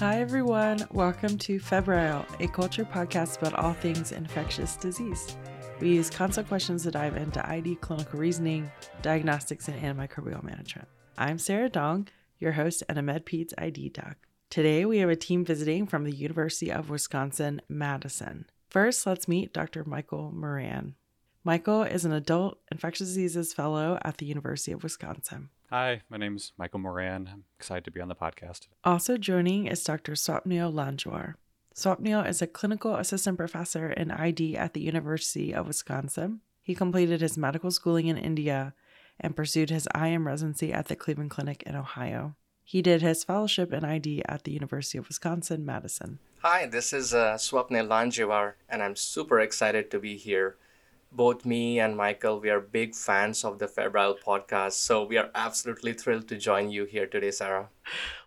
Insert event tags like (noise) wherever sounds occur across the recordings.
Hi, everyone. Welcome to Febrile, a culture podcast about all things infectious disease. We use consult questions to dive into ID, clinical reasoning, diagnostics, and antimicrobial management. I'm Sara Dong, your host and a MedPeds ID doc. Today, we have a team visiting from the University of Wisconsin Madison. First, let's meet Dr. Michael Moran. Michael is an adult infectious diseases fellow at the University of Wisconsin. Hi, my name is Michael Moran. I'm excited to be on the podcast. Also joining is Dr. Swapnil Lanjewar. Swapnil is a clinical assistant professor in ID at the University of Wisconsin. He completed his medical schooling in India and pursued his IM residency at the Cleveland Clinic in Ohio. He did his fellowship in ID at the University of Wisconsin Madison. Hi, this is uh, Swapnil Lanjewar, and I'm super excited to be here both me and Michael, we are big fans of the Febrile podcast. So we are absolutely thrilled to join you here today, Sara.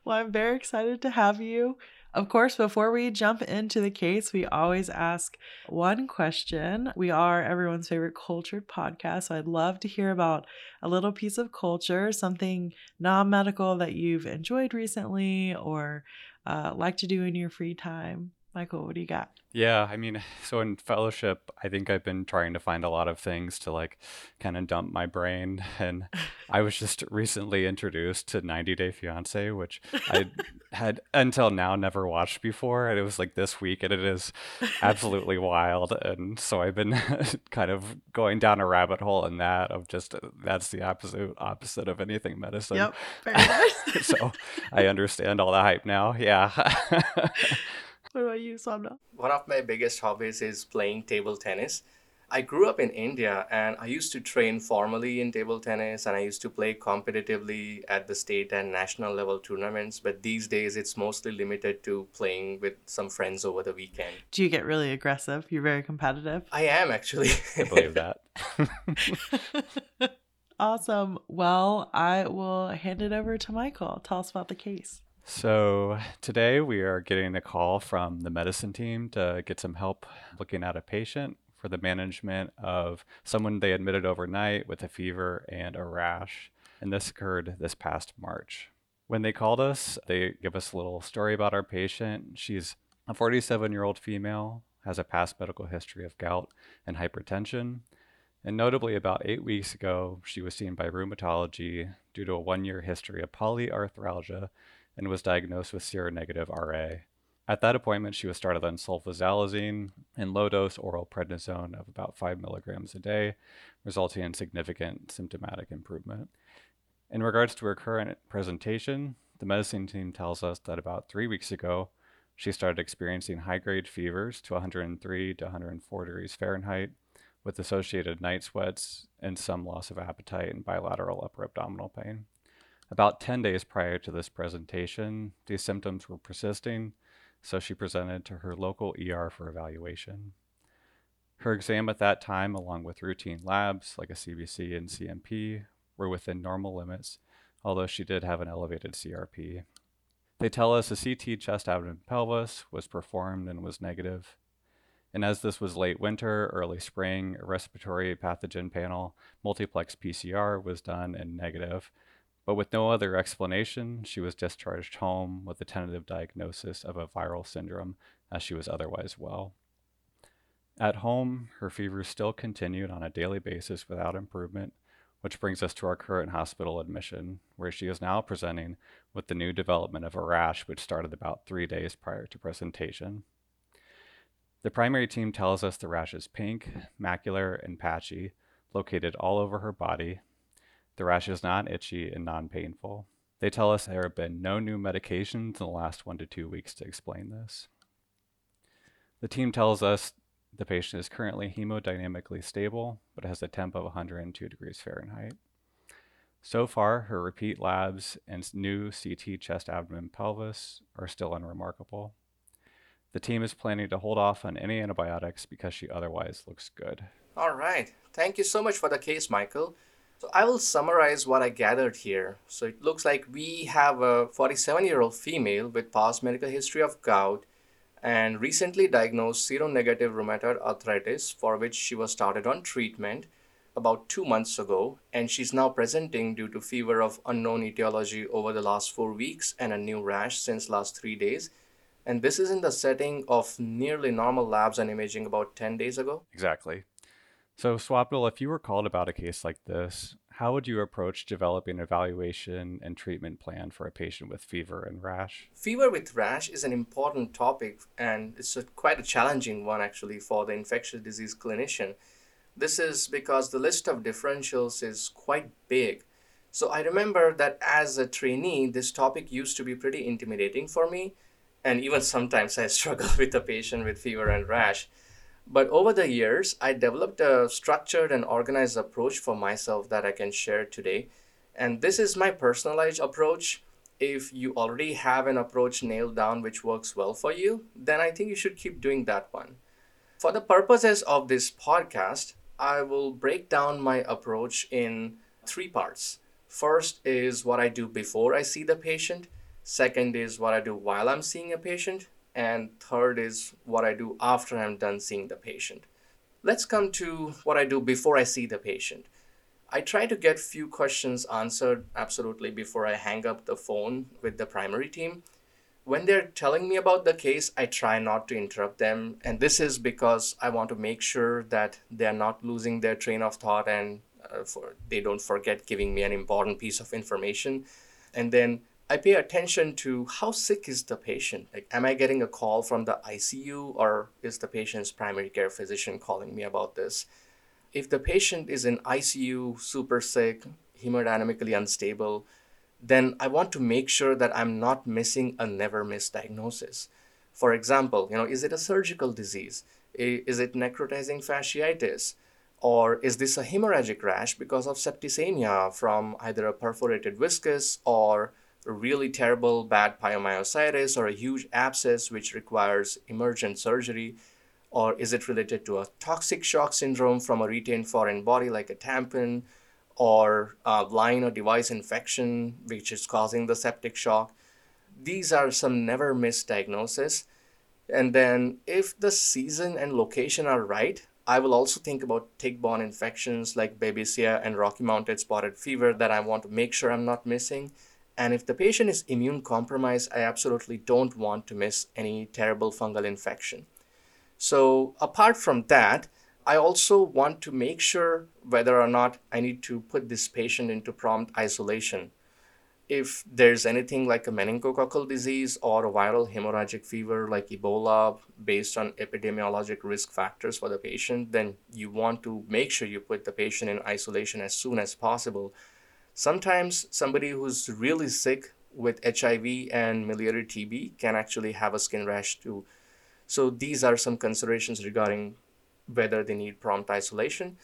Well, I'm very excited to have you. Of course, before we jump into the case, we always ask one question. We are everyone's favorite cultured podcast. So I'd love to hear about a little piece of culture, something non medical that you've enjoyed recently or uh, like to do in your free time. Michael, what do you got? Yeah, I mean, (sighs) so in fellowship, I think I've been trying to find a lot of things to like kind of dump my brain. (laughs) And I was just recently introduced to 90 Day Fiance, which I (laughs) had until now never watched before. And it was like this week, and it is absolutely wild. And so I've been (laughs) kind of going down a rabbit hole in that of just uh, that's the absolute opposite of anything medicine. Yep, very nice. so I understand all the hype now. Yeah. What about you, Swapnil? One of my biggest hobbies is playing table tennis. I grew up in India and I used to train formally in table tennis and I used to play competitively at the state and national level tournaments. But these days it's mostly limited to playing with some friends over the weekend. Do you get really aggressive? You're very competitive. I am actually. I believe that. (laughs) awesome. Well, I will hand it over to Michael. Tell us about the case. So, today we are getting a call from the medicine team to get some help looking at a patient for the management of someone they admitted overnight with a fever and a rash. And this occurred this past March. When they called us, they give us a little story about our patient. She's a 47 year old female, has a past medical history of gout and hypertension. And notably, about eight weeks ago, she was seen by rheumatology due to a one year history of polyarthralgia and was diagnosed with seronegative RA. At that appointment, she was started on sulfasalazine and low dose oral prednisone of about 5 milligrams a day, resulting in significant symptomatic improvement. In regards to her current presentation, the medicine team tells us that about three weeks ago, she started experiencing high grade fevers to 103 to 104 degrees Fahrenheit, with associated night sweats and some loss of appetite and bilateral upper abdominal pain. About 10 days prior to this presentation, these symptoms were persisting, so she presented to her local ER for evaluation. Her exam at that time, along with routine labs like a CBC and CMP, were within normal limits, although she did have an elevated CRP. They tell us a CT chest abdomen pelvis was performed and was negative. And as this was late winter, early spring, a respiratory pathogen panel multiplex PCR was done and negative, but with no other explanation, she was discharged home with a tentative diagnosis of a viral syndrome, as she was otherwise well. At home, her fever still continued on a daily basis without improvement, which brings us to our current hospital admission, where she is now presenting with the new development of a rash which started about three days prior to presentation. The primary team tells us the rash is pink, macular, and patchy, located all over her body, the rash is not itchy and non painful. They tell us there have been no new medications in the last one to two weeks to explain this. The team tells us the patient is currently hemodynamically stable, but has a temp of 102 degrees Fahrenheit. So far, her repeat labs and new CT chest abdomen pelvis are still unremarkable. The team is planning to hold off on any antibiotics because she otherwise looks good. All right. Thank you so much for the case, Michael. So I will summarize what I gathered here. So it looks like we have a 47 year old female with past medical history of gout and recently diagnosed seronegative rheumatoid arthritis for which she was started on treatment about two months ago and she's now presenting due to fever of unknown etiology over the last four weeks and a new rash since last three days And this is in the setting of nearly normal labs and imaging about 10 days ago. Exactly. So, Swapnil, if you were called about a case like this, how would you approach developing an evaluation and treatment plan for a patient with fever and rash? Fever with rash is an important topic and it's a, quite a challenging one actually for the infectious disease clinician. This is because the list of differentials is quite big. So I remember that as a trainee, this topic used to be pretty intimidating for me. And even (laughs) sometimes I struggle (laughs) with a patient with fever and rash. But over the years, I developed a structured and organized approach for myself that I can share today. And this is my personalized approach. If you already have an approach nailed down which works well for you, then I think you should keep doing that one. For the purposes of this podcast, I will break down my approach in three parts. First is what I do before I see the patient, second is what I do while I'm seeing a patient, and third is what I do after I'm done seeing the patient. Let's come to what I do before I see the patient. I try to get few questions answered absolutely before I hang up the phone with the primary team. When they're telling me about the case, I try not to interrupt them, and this is because I want to make sure that they're not losing their train of thought and uh, for they don't forget giving me an important piece of information. And then I pay attention to how sick is the patient. Like, am I getting a call from the ICU or is the patient's primary care physician calling me about this? If the patient is in ICU, super sick, hemodynamically unstable, then I want to make sure that I'm not missing a never miss diagnosis. For example, you know, is it a surgical disease? Is it necrotizing fasciitis? Or is this a hemorrhagic rash because of septicemia from either a perforated viscus or really terrible bad pyomyositis or a huge abscess which requires emergent surgery? Or is it related to a toxic shock syndrome from a retained foreign body like a tampon or a line or device infection which is causing the septic shock? These are some never miss diagnoses. And then, if the season and location are right, I will also think about tick-borne infections like Babesia and Rocky Mountain spotted fever that I want to make sure I'm not missing. And if the patient is immune compromised, I absolutely don't want to miss any terrible fungal infection. So, apart from that, I also want to make sure whether or not I need to put this patient into prompt isolation. If there's anything like a meningococcal disease or a viral hemorrhagic fever like Ebola based on epidemiologic risk factors for the patient, then you want to make sure you put the patient in isolation as soon as possible Sometimes somebody who's really sick with HIV and miliary TB can actually have a skin rash too. So these are some considerations regarding whether they need prompt isolation.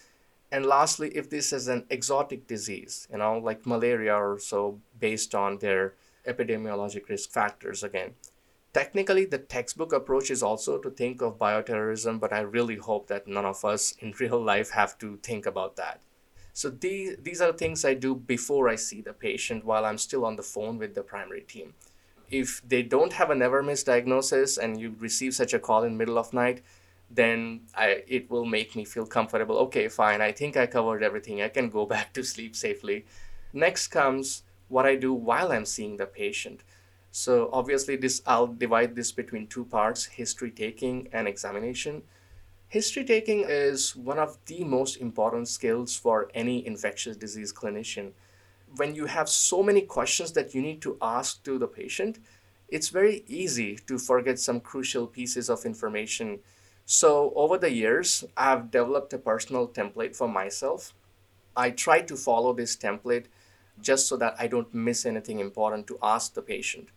And lastly, if this is an exotic disease, you know, like malaria or so, based on their epidemiologic risk factors again. Technically, the textbook approach is also to think of bioterrorism, but I really hope that none of us in (laughs) real life have to think about that. So these, these are things I do before I see the patient while I'm still on the phone with the primary team. If they don't have a never miss diagnosis and you receive such a call in middle of night, then I, it will make me feel comfortable. Okay, fine. I think I covered everything. I can go (laughs) back to sleep safely. Next comes what I do while I'm seeing the patient. So obviously this I'll divide this between two parts, history taking and examination. History taking is one of the most important skills for any infectious disease clinician. When you have so many questions that you need to ask to the patient, it's very easy to forget some crucial pieces of information. So, over the years, I've developed a personal template for myself. I try to follow this template just so that I don't miss anything important to ask the patient.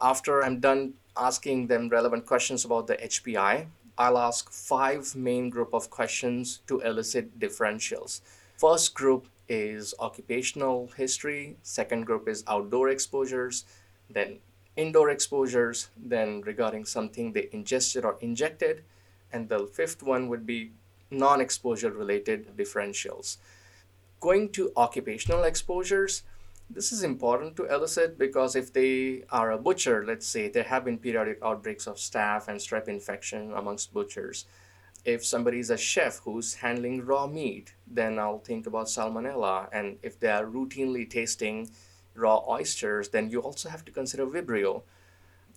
After I'm done asking them relevant questions about the HPI, I'll ask five main group of questions to elicit differentials. First group is occupational history, second group is outdoor exposures, then indoor exposures, then regarding something they ingested or injected, and the fifth one would be non-exposure related differentials. Going to occupational exposures, this is important to elicit because if they are a butcher, let's say, there have been periodic outbreaks of staph and strep infection amongst butchers. If somebody is a chef who's handling raw meat, then I'll think about salmonella. And if they are routinely tasting raw oysters, then you also have to consider Vibrio.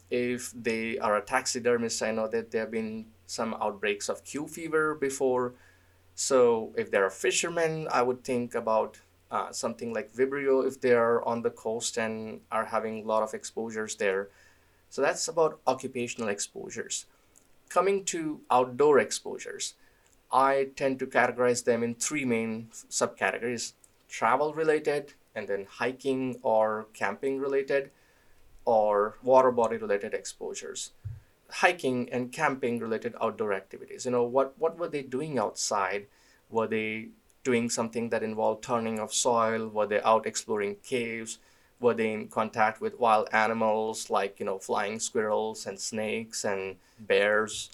If they are a taxidermist, I know that there have been some outbreaks of Q fever before. So if they're a fisherman, I would think about uh, something like Vibrio if they are on the coast and are having a lot of exposures there. So that's about occupational exposures. Coming to outdoor exposures, I tend to categorize them in three main subcategories travel related, and then hiking or camping related, or water body related exposures. Hiking and camping related outdoor activities. You know, what, what were they doing outside? Were they doing something that involved turning of soil? Were they out exploring caves? Were they in contact with wild animals like, you know, flying squirrels and snakes and bears?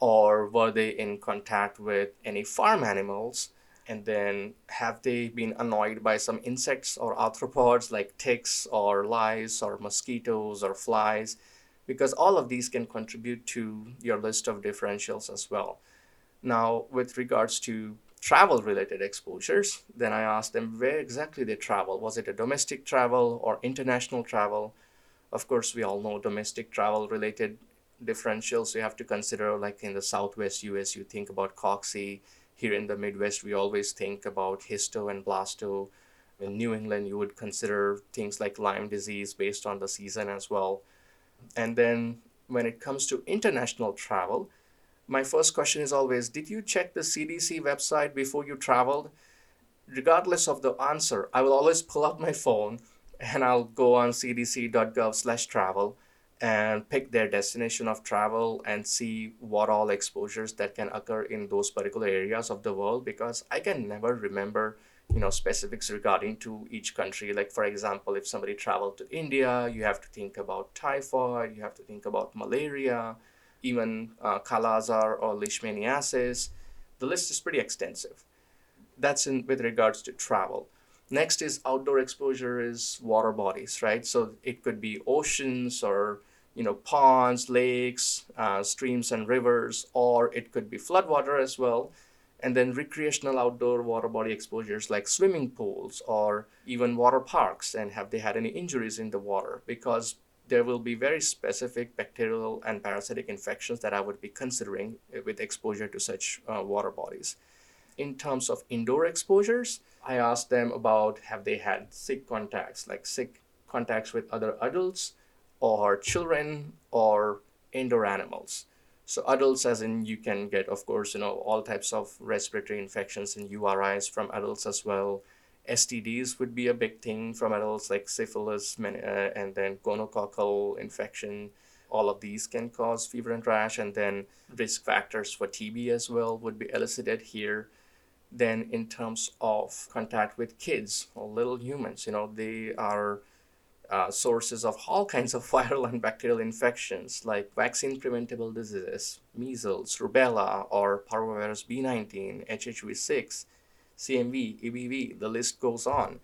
Or were they in contact with any farm animals? And then have they been annoyed by some insects or arthropods like ticks or lice or mosquitoes or flies? Because all of these can contribute to your list of differentials as well. Now, with regards to travel related exposures, then I asked them where exactly they travel. Was it a domestic travel or international travel? Of course, we all know domestic travel related differentials you have to consider, like in the southwest US, you think about cocci. Here in the Midwest, we always think about histo and blasto. In New England, you would consider things like Lyme disease based on the season as well. And then when it comes to international travel, my first question is always Did you check the CDC website before you traveled? Regardless of the answer, I will always pull out my phone and I'll go on cdc.gov slash travel and pick their destination of travel and see what all exposures that can occur in those particular areas of the world because I can never remember you know specifics regarding to each country like for example if somebody traveled to India you have to think about typhoid you have to think about malaria even uh, Kala-Azar or Leishmaniasis. The list is pretty extensive. That's in with regards to travel. Next is outdoor exposure is water bodies, right? So it could be oceans or you know ponds, lakes, uh, streams and rivers, or it could be floodwater as well. And then recreational outdoor water body exposures like swimming pools or even water parks. And have they had any injuries in the water? Because there will be very specific bacterial and parasitic infections that I would be considering with exposure to such uh, water bodies. In terms of indoor exposures, I asked them about have they had sick contacts, like sick contacts with other adults or children or indoor animals. So adults, as in you can get, of course, you know all types of respiratory infections and URIs from adults as well STDs would be a big thing from adults like syphilis uh, and then gonococcal infection. All of these can cause fever and rash, and then risk factors for TB as well would be elicited here. Then, in terms of contact with kids or little humans, you know, they are uh, sources of all (laughs) kinds of viral and bacterial infections like vaccine preventable diseases, measles, rubella, or parvovirus B19, HHV6 CMV, EBV, the list goes on.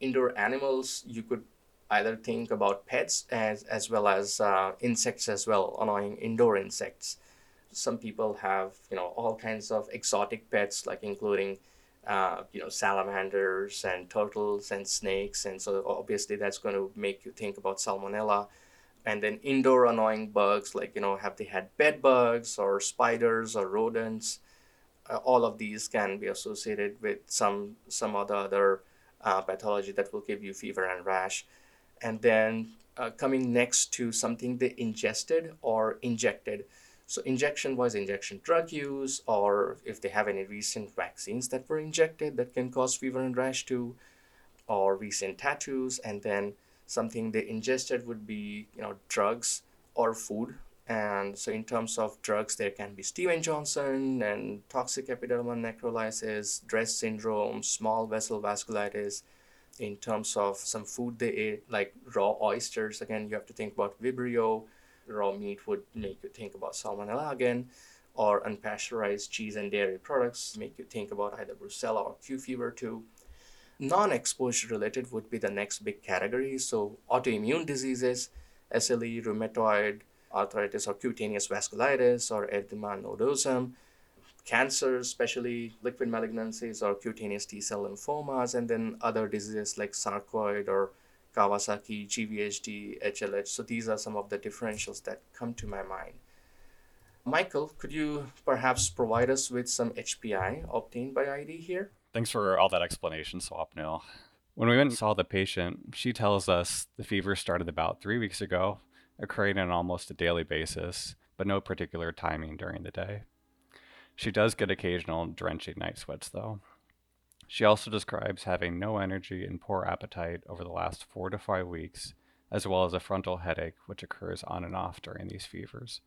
Indoor animals, you could either think about pets as, as well as uh, insects as well, annoying indoor insects. Some people have, you know, all kinds of exotic pets, like including, uh, you know, salamanders and turtles and snakes. And so obviously that's going to make you think about salmonella. And then indoor annoying bugs, like, you know, have they had bed bugs or spiders or rodents? Uh, all of these can be associated with some some other other uh, pathology that will give you fever and rash. And then uh, coming next to something they ingested or injected. So injection was injection drug use or if they have any recent vaccines that were injected that can cause fever and rash too or recent tattoos. And then something they ingested would be you know drugs or food and so, in terms of drugs, there can be Stevens-Johnson and toxic epidermal necrolysis, DRESS syndrome, small vessel vasculitis. In terms of some food they ate, like raw oysters, again, you have to think about Vibrio. Raw meat would make you think about Salmonella again, or unpasteurized cheese and dairy products make you think about either Brucella or Q fever too. Non exposure related would be the next big category. So, autoimmune diseases, SLE, rheumatoid, arthritis or cutaneous vasculitis or erythema nodosum, cancers, especially liquid malignancies or cutaneous T cell lymphomas, and then other diseases like sarcoid or Kawasaki, GVHD, HLH. So these are some of the differentials that come to my mind. Michael, could you perhaps provide us with some HPI obtained by ID here? Thanks for all that explanation, Swapnil. When we went and saw the patient, she tells us the fever started about three weeks ago, occurring on almost a daily basis, but no particular timing during the day. She does get occasional drenching night sweats, though. She also describes having no energy and poor appetite over the last four to five weeks, as well as a frontal headache, which occurs on and off during these fevers.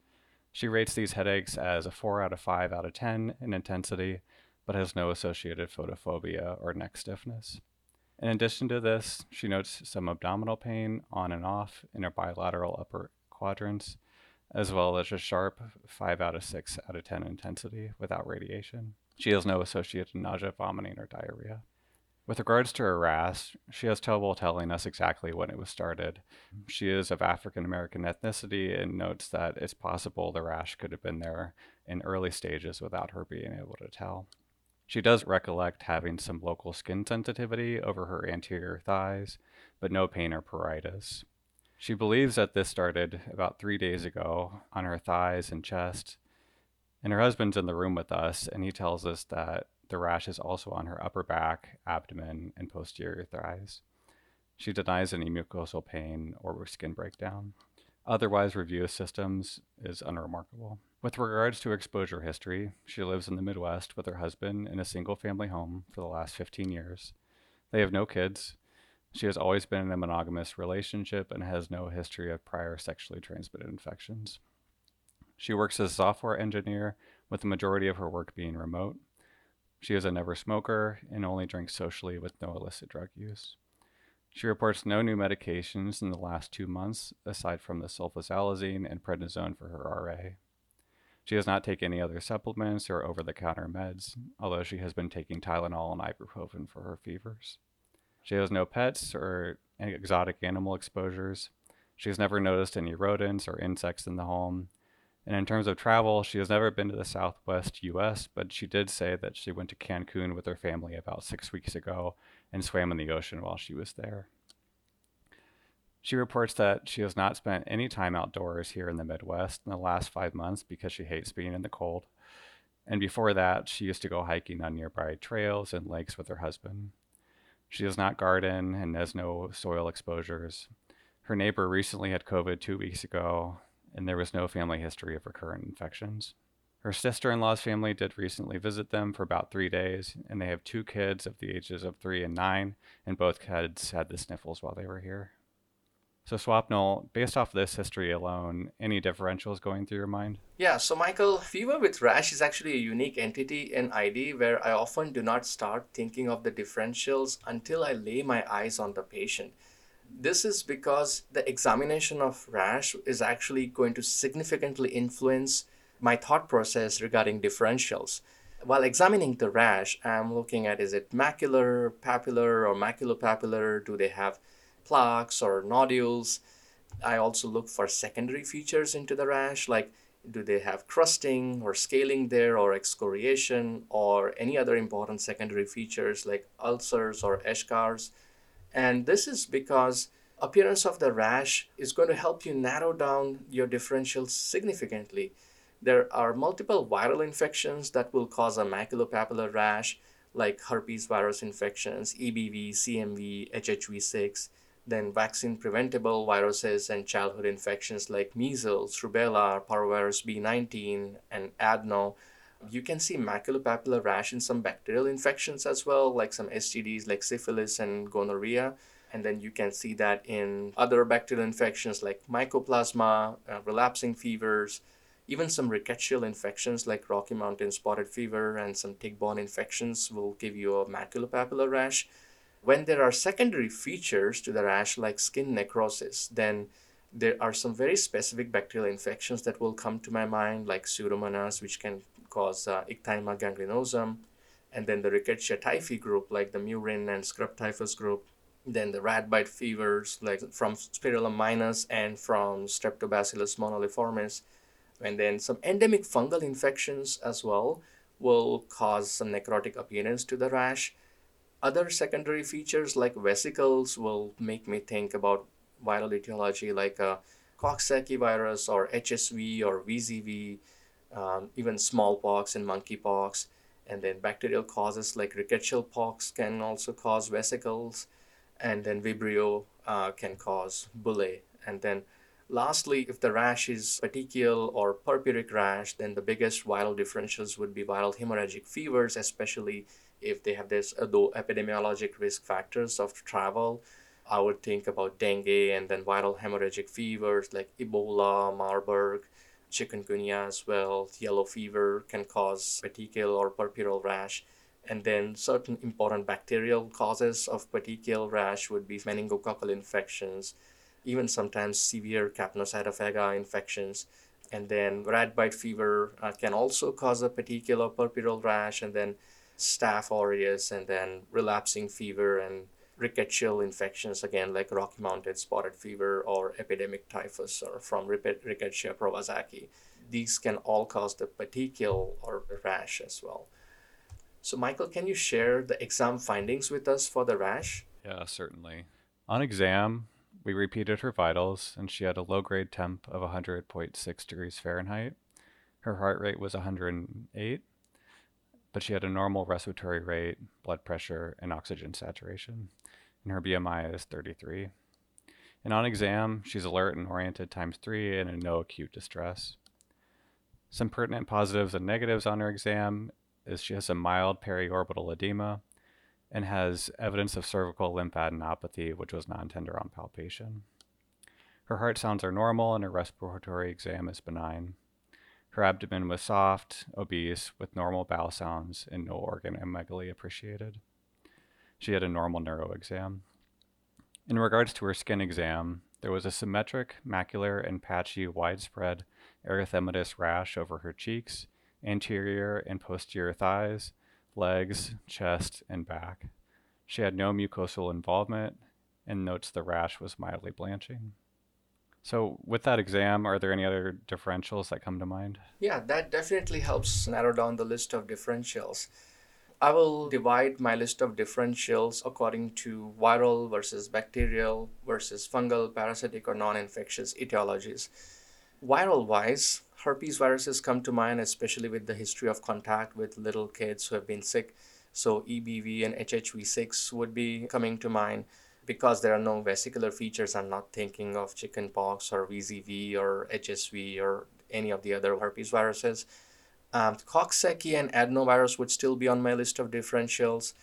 She rates these headaches as a 4 out of 5 out of 10 in intensity, but has no associated photophobia or neck stiffness. In addition to this, she notes some abdominal pain on and off in her bilateral upper quadrants, as well as a sharp 5 out of 6 out of 10 intensity without radiation. She has no associated nausea, vomiting, or diarrhea. With regards to her rash, she has trouble telling us exactly when it was started. She is of African American ethnicity and notes that it's possible the rash could have been there in early stages without her being able to tell. She does recollect having some local skin sensitivity over her anterior thighs, but no pain or pruritus. She believes that this started about three days ago on her thighs and chest. And her husband's in the room with us, and he tells us that the rash is also on her upper back, abdomen, and posterior thighs. She denies any mucosal pain or skin breakdown. Otherwise, review of systems is unremarkable. With regards to exposure history, she lives in the Midwest with her husband in a single family home for the last 15 years. They have no kids. She has always been in a monogamous relationship and has no history of prior sexually transmitted infections. She works as a software engineer, with the majority of her work being remote. She is a never smoker and only drinks socially with no illicit drug use. She reports no new medications in the last two months, aside from the sulfasalazine and prednisone for her RA. She does not take any other supplements or over the counter meds, although she has been taking Tylenol and ibuprofen for her fevers. She has no pets or exotic animal exposures. She has never noticed any rodents or insects in the home, and in terms of travel, she has never been to the southwest US, but she did say that she went to Cancun with her family about six weeks ago and swam in the ocean while she was there. She reports that she has not spent any time outdoors here in the Midwest in the last five months because she hates being in the cold. And before that, she used to go hiking on nearby trails and lakes with her husband. She does not garden and has no soil exposures. Her neighbor recently had COVID two weeks ago, and there was no family history of recurrent infections. Her sister in law's family did recently visit them for about three days, and they have two kids of the ages of three and nine, and both kids had the sniffles while they were here. So, Swapnil, based off this history alone, any differentials going through your mind? Yeah, so Michael, fever with rash is actually a unique entity in ID where I often do not start thinking of the differentials until I lay my eyes on the patient. This is because the examination of rash is actually going to significantly influence my thought process regarding differentials. While examining the rash, I'm looking at is it macular, papular, or maculopapular? Do they have plaques or nodules? I also look for secondary features into the rash, like do they have crusting or scaling there or excoriation or any other important secondary features like ulcers or eschars and this is because appearance of the rash is going to help you narrow down your differentials significantly. There are multiple viral infections that will cause a maculopapular rash, like herpes virus infections, EBV, CMV, HHV6, then vaccine preventable viruses and childhood infections like measles, rubella, parvovirus B19, and adeno. You can see maculopapular rash in some bacterial infections as well, like some STDs like syphilis and gonorrhea. And then you can see that in other bacterial infections like mycoplasma, uh, relapsing fevers, even some rickettsial infections like Rocky Mountain spotted fever and some tick-borne infections will give you a maculopapular rash. When there are secondary features to the rash like skin necrosis, then there are some very specific bacterial infections that will come to my mind like pseudomonas which can cause uh, gangrenosum, and then the Rickettsia typhi group, like the murine and scrub typhus group, then the rat bite fevers, like from Spirillum minus and from Streptobacillus moniliformis, and then some endemic fungal infections as well will cause some necrotic appearance to the rash. Other secondary features like vesicles will make me think about viral etiology like a Coxsackie virus or HSV or VZV, um, even smallpox and monkeypox. And then bacterial causes like rickettsial pox can also cause vesicles. And then Vibrio uh, can cause bullae. And then lastly, if the rash is petechial or purpuric rash, then the biggest viral differentials would be viral hemorrhagic fevers, especially if they have this uh, epidemiologic risk factors of travel I would think about dengue and then viral hemorrhagic fevers like Ebola, Marburg, chikungunya as well. Yellow fever can cause petechial or purpural rash. And then certain important bacterial causes of petechial rash would be meningococcal infections, even sometimes severe capnocytophaga infections. And then rat bite fever uh, can also cause a petechial purpural rash, and then staph aureus, and then relapsing fever and rickettsial infections, again, like Rocky Mountain spotted fever or epidemic typhus or from Rickettsia prowazekii. These can all cause the petechial or rash as well. So, Michael, can you share the exam findings with us for the rash? Yeah, certainly. On exam, we repeated her vitals, and she had a low grade temp of 100.6 degrees Fahrenheit. Her heart rate was 108, but she had a normal respiratory rate, blood pressure, and oxygen saturation and her BMI is 33. And on exam, she's alert and oriented times three and in no acute distress. Some pertinent positives and negatives on her exam is she has a mild periorbital edema and has evidence of cervical lymphadenopathy, which was non-tender on palpation. Her heart sounds are normal and her respiratory exam is benign. Her abdomen was soft, obese, with normal bowel sounds and no organ organomegaly appreciated. She had a normal neuro exam. In regards to her skin exam, there was a symmetric, macular, and patchy widespread erythematous rash over her cheeks, anterior and posterior thighs, legs, chest, and back. She had no mucosal involvement and notes the rash was mildly blanching. So, with that exam, are there any other differentials that come to mind? Yeah, that definitely helps narrow down the list of differentials. I will divide my list of differentials according to viral versus bacterial versus fungal, parasitic, or non infectious etiologies. Viral wise, herpes viruses come to mind, especially with the history of contact with little kids who have been sick. So, EBV and HHV6 would be coming to mind. Because there are no vesicular features, I'm not thinking of chickenpox or VZV or HSV or any of the other herpes viruses. Um, Coxsackie and adenovirus would still be on my list of differentials.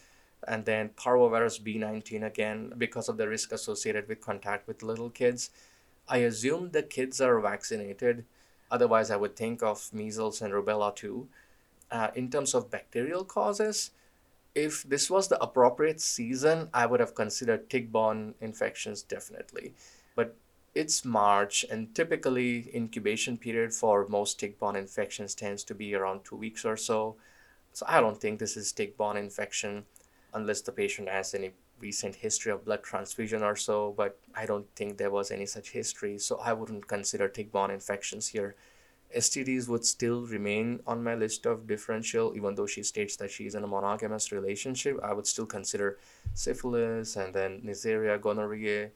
And then parvovirus B19 again, because of the risk associated with contact with little kids. I assume the kids are vaccinated. Otherwise, I would think of measles and rubella too. Uh, in terms of bacterial causes, if this was the appropriate season, I would have considered tick borne infections definitely. But it's March, and typically incubation period for most tick-borne infections tends to be around two weeks or so. So I don't think this is tick-borne infection unless the patient has any recent history of blood transfusion or so, but I don't think there was any such history, so I wouldn't consider tick-borne infections here. STDs would still remain on my list of differential, even though she states that she's in a monogamous relationship. I would still consider syphilis and then Neisseria, gonorrhea,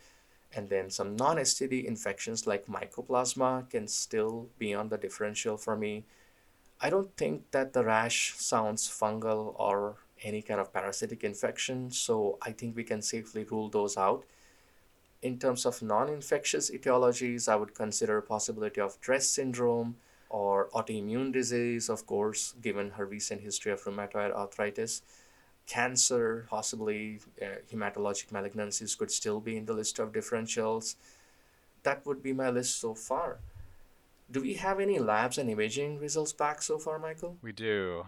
and then some non-STD infections like mycoplasma can still be on the differential for me. I don't think that the rash sounds fungal or any kind of parasitic infection, so I think we can safely rule those out. In terms of non-infectious etiologies, I would consider possibility of DRESS syndrome or autoimmune disease, of course, given her recent history of rheumatoid arthritis cancer, possibly uh, hematologic malignancies could still be in the list of differentials. That would be my list so far. Do we have any labs and imaging results back so far, Michael? We do.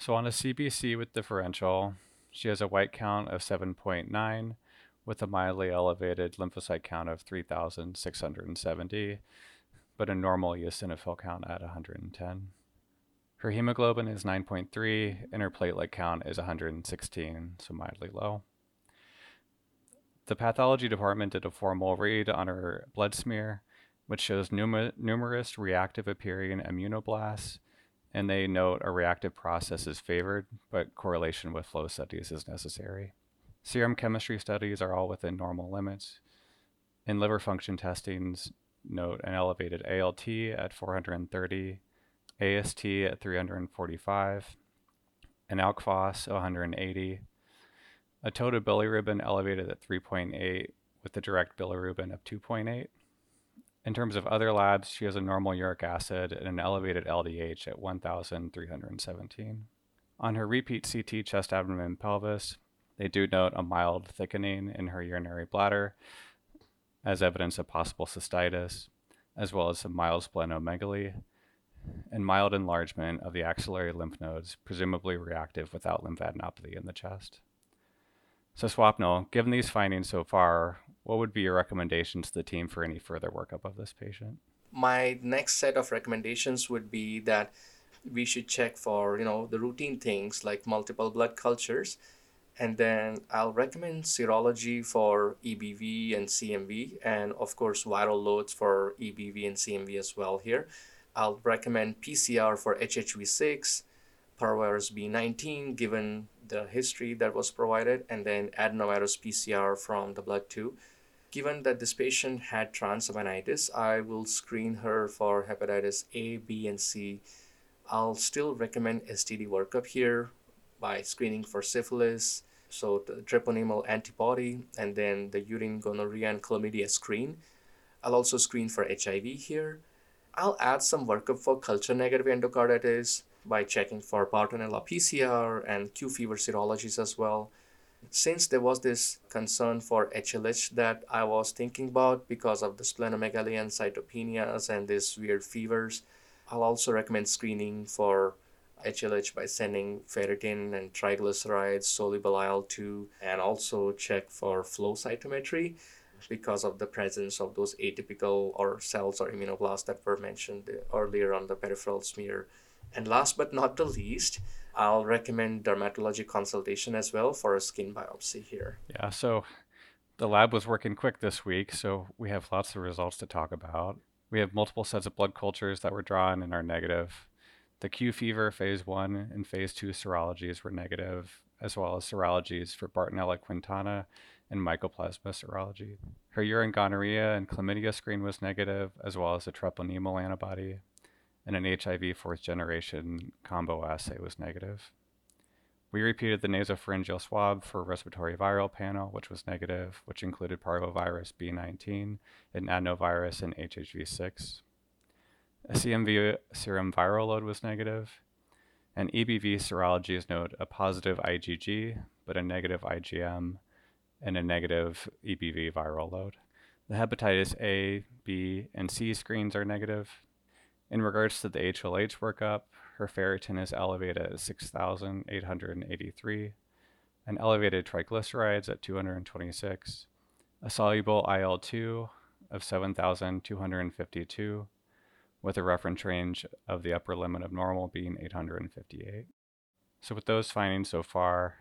So on a CBC with differential, she has a white count of 7.9 with a mildly elevated lymphocyte count of 3,670, but a normal eosinophil count at 110. Her hemoglobin is 9.3 and her platelet count is 116, so mildly low. The pathology department did a formal read on her blood smear, which shows numerous reactive appearing immunoblasts and they note a reactive process is favored, but correlation with flow studies is necessary. Serum chemistry studies are all within normal limits. In liver function testings, note an elevated ALT at 430, AST at 345, an ALK Phos 180, a total bilirubin elevated at 3.8 with the direct bilirubin of 2.8. In terms of other labs, she has a normal uric acid and an elevated LDH at 1,317. On her repeat CT chest, abdomen, pelvis, they do note a mild thickening in her urinary bladder as evidence of possible cystitis, as well as some mild splenomegaly and mild enlargement of the axillary lymph nodes, presumably reactive without lymphadenopathy in the chest. So, Swapnil, given these findings so far, what would be your recommendations to the team for any further workup of this patient? My next set of recommendations would be that we should check for, you know, the routine things like multiple blood cultures. And then I'll recommend serology for EBV and CMV, and of course, viral loads for EBV and CMV as well here. I'll recommend PCR for HHV6, parvovirus B19, given the history that was provided, and then adenovirus PCR from the blood too. Given that this patient had transaminitis, I will screen her for hepatitis A, B, and C. I'll still recommend STD workup here by screening for syphilis, so the treponema antibody, and then the urine gonorrhea and chlamydia screen. I'll also screen for HIV here. I'll add some workup for culture negative endocarditis by checking for Bartonella PCR and Q fever serologies as well. Since there was this concern for HLH that I was thinking about because of the splenomegaly and cytopenias and these weird fevers, I'll also recommend screening for HLH by sending ferritin and triglycerides, soluble IL-2, and also check for flow cytometry because of the presence of those atypical or cells or immunoblasts that were mentioned earlier on the peripheral smear. And last but not the least, I'll recommend dermatology consultation as well for a skin biopsy here. Yeah, so the lab was working quick this week, so we have lots of results to talk about. We have multiple sets of blood cultures that were drawn and are negative. The Q fever phase one and phase two serologies were negative, as well as serologies for Bartonella quintana and mycoplasma serology. Her urine gonorrhea and chlamydia screen was negative, as well as a treponema antibody, and an HIV fourth generation combo assay was negative. We repeated the nasopharyngeal swab for respiratory viral panel, which was negative, which included parvovirus B19 and adenovirus and HHV6. A CMV serum viral load was negative. negative, and EBV serologies note a positive IgG but a negative IgM and a negative EBV viral load. The hepatitis A, B, and C screens are negative. In regards to the HLH workup, her ferritin is elevated at 6,883, and elevated triglycerides at 226, a soluble IL 2 of 7,252, with a reference range of the upper limit of normal being 858. So, with those findings so far,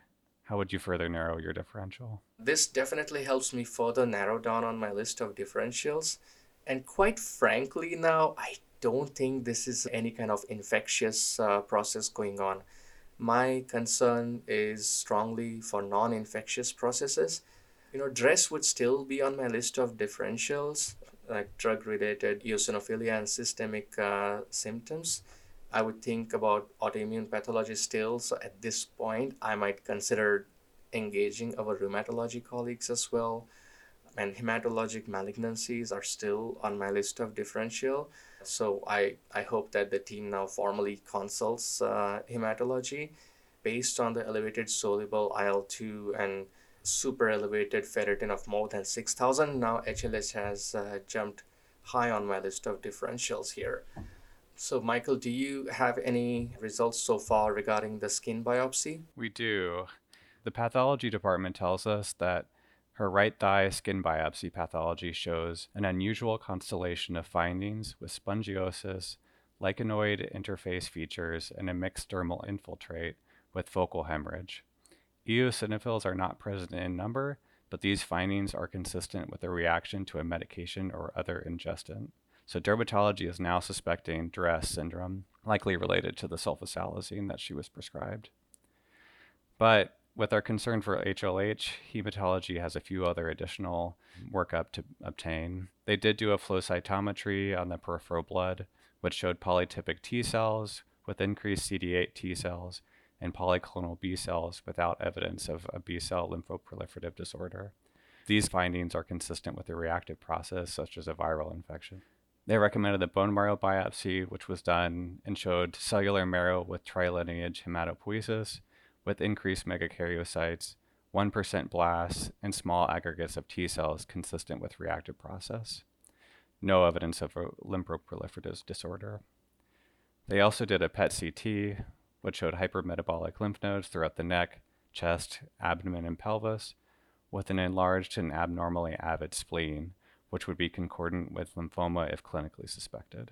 how would you further narrow your differential? This definitely helps me further narrow down on my list of differentials. And quite frankly, now I don't think this is any kind of infectious uh, process going on. My concern is strongly for non infectious processes. You know, DRESS would still be on my list of differentials, like drug related eosinophilia and systemic uh, symptoms. I would think about autoimmune pathology still. So at this point, I might consider engaging our rheumatology colleagues as well. And hematologic malignancies are still on my list of differential. So I, I hope that the team now formally consults uh, hematology based on the elevated soluble IL 2 and super elevated ferritin of more than 6,000. Now HLH has uh, jumped high on my list of differentials here. So, Michael, do you have any results so far regarding the skin biopsy? We do. The pathology department tells us that her right thigh skin biopsy pathology shows an unusual constellation of findings with spongiosis, lichenoid interface features, and a mixed dermal infiltrate with focal hemorrhage. Eosinophils are not present in number, but these findings are consistent with a reaction to a medication or other ingestant. So dermatology is now suspecting DRESS syndrome, likely related to the sulfasalazine that she was prescribed. But with our concern for HLH, hematology has a few other additional workup to obtain. They did do a flow cytometry on the peripheral blood, which showed polytypic T cells with increased CD8 T cells and polyclonal B cells without evidence of a B cell lymphoproliferative disorder. These findings are consistent with a reactive process, such as a viral infection. They recommended a bone marrow biopsy, which was done and showed cellular marrow with trilineage hematopoiesis with increased megakaryocytes, 1% blasts, and small aggregates of T cells consistent with reactive process. No evidence of a lymphoproliferative disorder. They also did a PET CT, which showed hypermetabolic lymph nodes throughout the neck, chest, abdomen, and pelvis, with an enlarged and abnormally avid spleen, which would be concordant with lymphoma if clinically suspected.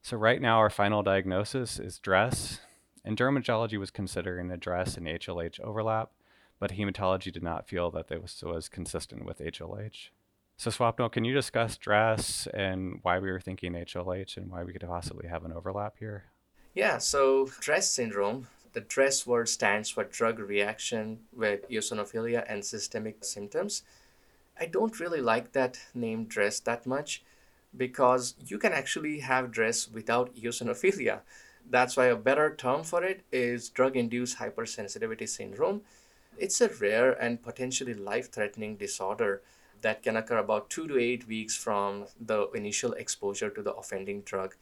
So, right now, our final diagnosis is DRESS, and dermatology was considering a DRESS and HLH overlap, but hematology did not feel that this was consistent with HLH. So, Swapnil, can you discuss DRESS and why we were thinking HLH and why we could possibly have an overlap here? Yeah, so DRESS syndrome, the DRESS word stands for drug reaction with eosinophilia and systemic symptoms. I don't really like that name DRESS that much because you can actually have DRESS without eosinophilia. That's why a better term for it is drug induced hypersensitivity syndrome. It's a rare and potentially life threatening disorder that can occur about two to eight weeks from the initial exposure to the offending drug.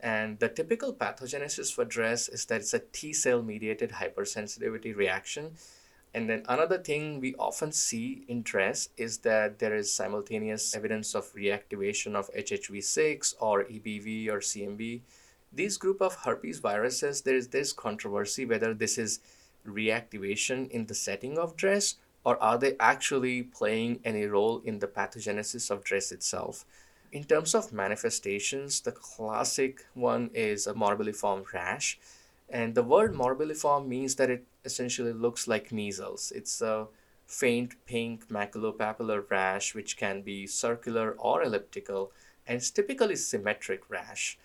And the typical pathogenesis for DRESS is that it's a T cell mediated hypersensitivity reaction. And then another thing we often see in DRESS is that there is simultaneous evidence of reactivation of HHV6 or EBV or CMV. These group of herpes viruses, there is this controversy whether this is reactivation in the setting of DRESS or are they actually playing any role in the pathogenesis of DRESS itself. In terms of manifestations, the classic one is a morbilliform rash. And the word morbilliform means that it essentially looks like measles. It's a faint pink maculopapular rash, which can be circular or elliptical, and it's typically symmetric rash.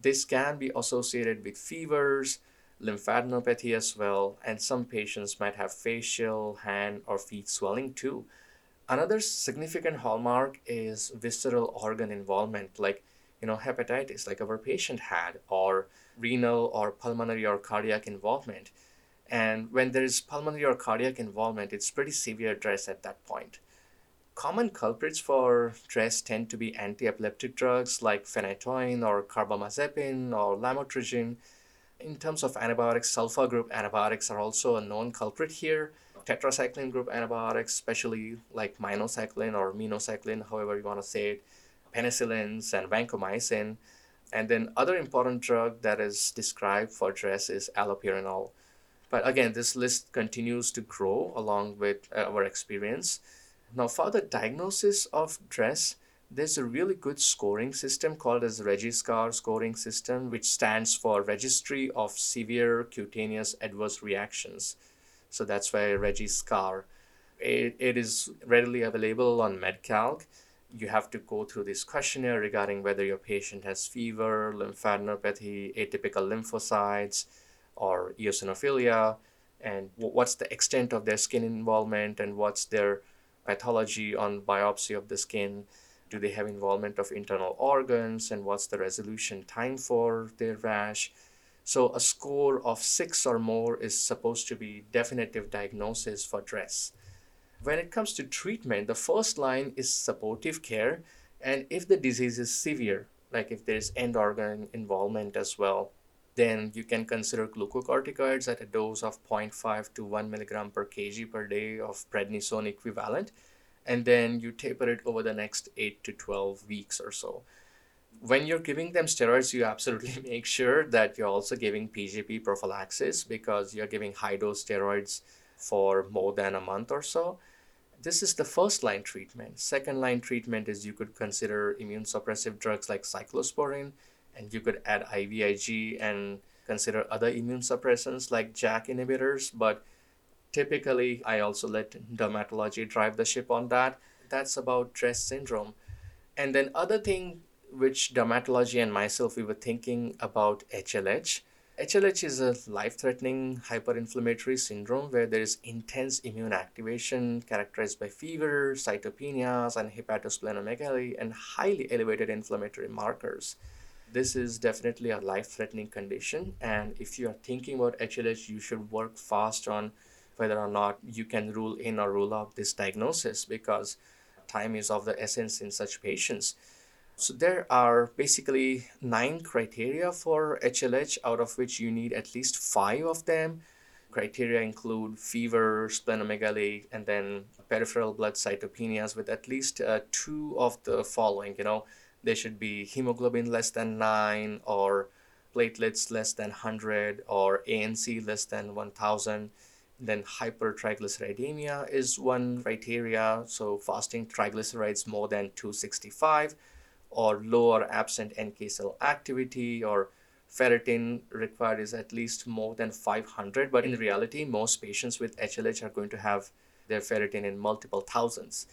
This can be associated with fevers, lymphadenopathy as well, and some patients might have facial, hand, or feet swelling too. Another significant hallmark is visceral organ involvement, like you know hepatitis, like our patient had, or renal or pulmonary or cardiac involvement. And when there is pulmonary or cardiac involvement, it's pretty severe DRESS at that point. Common culprits for DRESS tend to be anti-epileptic drugs like phenytoin or carbamazepine or lamotrigine. In terms of antibiotics, sulfa group antibiotics are also a known culprit here. Tetracycline group antibiotics, especially like minocycline or minocycline, however you want to say it, penicillins and vancomycin. And then other important drug that is described for DRESS is allopurinol. But again, this list continues to grow along with our experience. Now, for the diagnosis of DRESS, there's a really good scoring system called as Regiscar scoring system, which stands for Registry of Severe Cutaneous Adverse Reactions. So that's why Regiscar. It, it is readily available on MedCalc. You have to go through this questionnaire regarding whether your patient has fever, lymphadenopathy, atypical lymphocytes, or eosinophilia, and what's the extent of their skin involvement, and what's their pathology on biopsy of the skin? Do they have involvement of internal organs? And what's the resolution time for their rash? So a score of 6 or more is supposed to be definitive diagnosis for DRESS. When it comes to treatment the first line is supportive care. And if the disease is severe like if there's end organ involvement as well then you can consider glucocorticoids at a dose of 0.5 to 1 milligram per kg per day of prednisone equivalent and then you taper it over the next 8 to 12 weeks or so. When you're giving them steroids you absolutely (laughs) make sure that you're also giving PJP prophylaxis because you're giving high dose steroids for more than a month or so. This is the first line treatment. Second line treatment is you could consider immune suppressive drugs like cyclosporin and you could add IVIG and consider other immune suppressants like JAK inhibitors, but typically I also let dermatology drive the ship on that. That's about DRESS syndrome. And then other thing which dermatology and myself we were thinking about HLH. HLH is a life threatening hyperinflammatory syndrome where there is intense immune activation characterized by fever, cytopenias, and hepatosplenomegaly, and highly elevated inflammatory markers. This is definitely a life threatening condition, and if you are thinking about HLH, you should work fast on whether or not you can rule in or rule out this diagnosis because time is of the essence in such patients. So there are basically nine criteria for HLH, out of which you need at least five of them. Criteria include fever, splenomegaly, and then peripheral blood cytopenias with at least uh, two of the following. You know, they should be hemoglobin less than nine, or platelets less than 100, or ANC less than 1000. Then hypertriglyceridemia is one criteria, so fasting triglycerides more than 265 or lower absent NK cell activity or ferritin required is at least more than 500 but in reality most patients with HLH are going to have their ferritin in multiple thousands.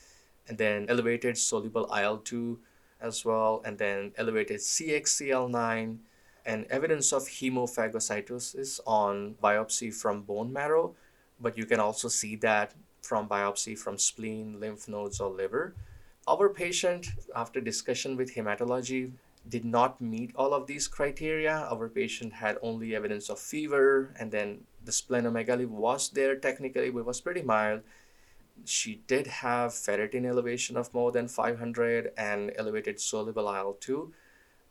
And then elevated soluble IL-2 as well and then elevated CXCL9 and evidence of hemophagocytosis on biopsy from bone marrow but you can also see that from biopsy from spleen lymph nodes or liver our patient, after discussion with hematology, did not meet all of these criteria. Our patient had only evidence of fever, and then the splenomegaly was there technically, but was pretty mild. She did have ferritin elevation of more than 500 and elevated soluble IL 2,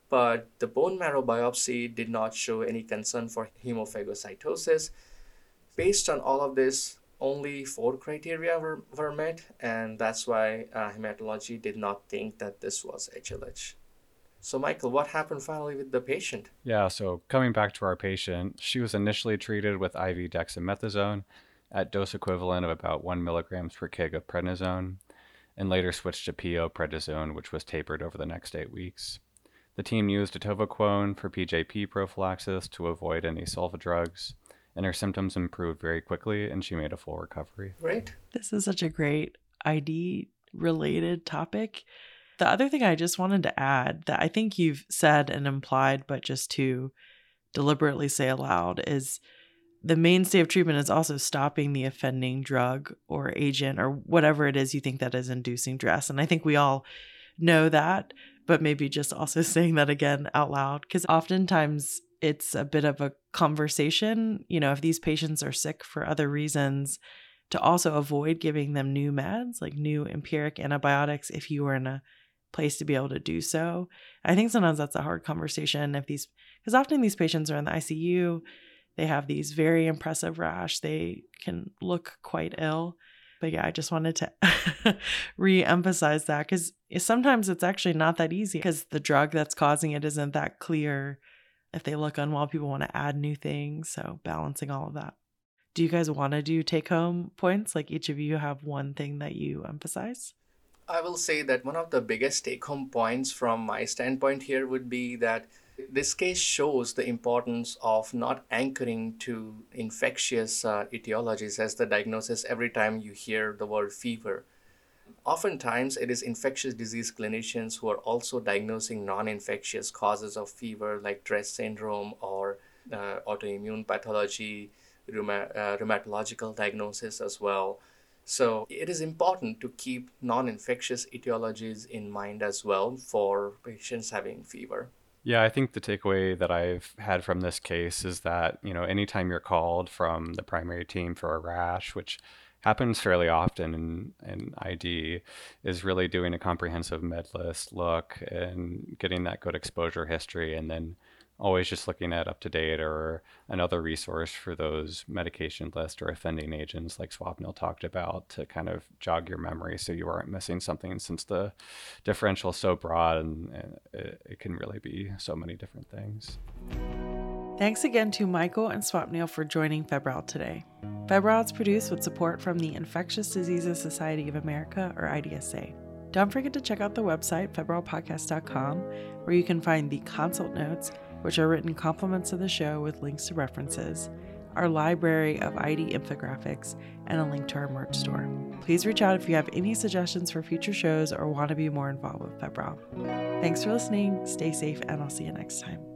but the bone marrow biopsy did not show any concern for hemophagocytosis. Based on all of this, only four criteria were, were met, and that's why uh, hematology did not think that this was HLH. So, Michael, what happened finally with the patient? Yeah, so coming back to our patient, she was initially treated with IV dexamethasone at dose equivalent of about one milligrams per kg of prednisone, and later switched to PO prednisone, which was tapered over the next eight weeks. The team used atovaquone for PJP prophylaxis to avoid any sulfa drugs, and her symptoms improved very quickly and she made a full recovery. Great. This is such a great ID related topic. The other thing I just wanted to add that I think you've said and implied, but just to deliberately say aloud, is the mainstay of treatment is also stopping the offending drug or agent or whatever it is you think that is inducing DRESS. And I think we all know that, but maybe just also (laughs) saying that again out loud because oftentimes it's a bit of a conversation, you know, if these patients are sick for other reasons, to also avoid giving them new meds, like new empiric antibiotics, if you are in a place to be able to do so. I think sometimes that's a hard conversation if these, because often these patients are in the ICU, they have these very impressive rash, they can look quite ill. But yeah, I just wanted to (laughs) re emphasize that because sometimes it's actually not that easy because the drug that's causing it isn't that clear if they look unwell, people want to add new things. So balancing all of that. Do you guys want to do take home points? Like each of you have one thing that you emphasize? I will say that one of the biggest take home points from my standpoint here would be that this case shows the importance of not anchoring to infectious uh, etiologies as the diagnosis every time you hear the word fever. Oftentimes, it is infectious disease clinicians who are also diagnosing non infectious causes of fever like DRESS syndrome or uh, autoimmune pathology, rheuma- uh, rheumatological diagnosis as well. So, it is important to keep non infectious etiologies in mind as well for patients having fever. Yeah, I think the takeaway that I've had from this case is that, you know, anytime you're called from the primary team for a rash, which happens fairly often in, in ID is really doing a comprehensive med list look and getting that good exposure history and then always just looking at UpToDate or another resource for those medication list or offending agents like Swapnil talked about to kind of jog your memory so you aren't missing something since the differential is so broad and uh, it, it can really be so many different things. Thanks again to Michael and Swapnil for joining Febrile today. Febrile is produced with support from the Infectious Diseases Society of America, or IDSA. Don't forget to check out the website, febrilepodcast.com, where you can find the consult notes, which are written complements to the show with links to references, our library of ID infographics, and a link to our merch store. Please reach out if you have any suggestions for future shows or want to be more involved with Febrile. Thanks for listening, stay safe, and I'll see you next time.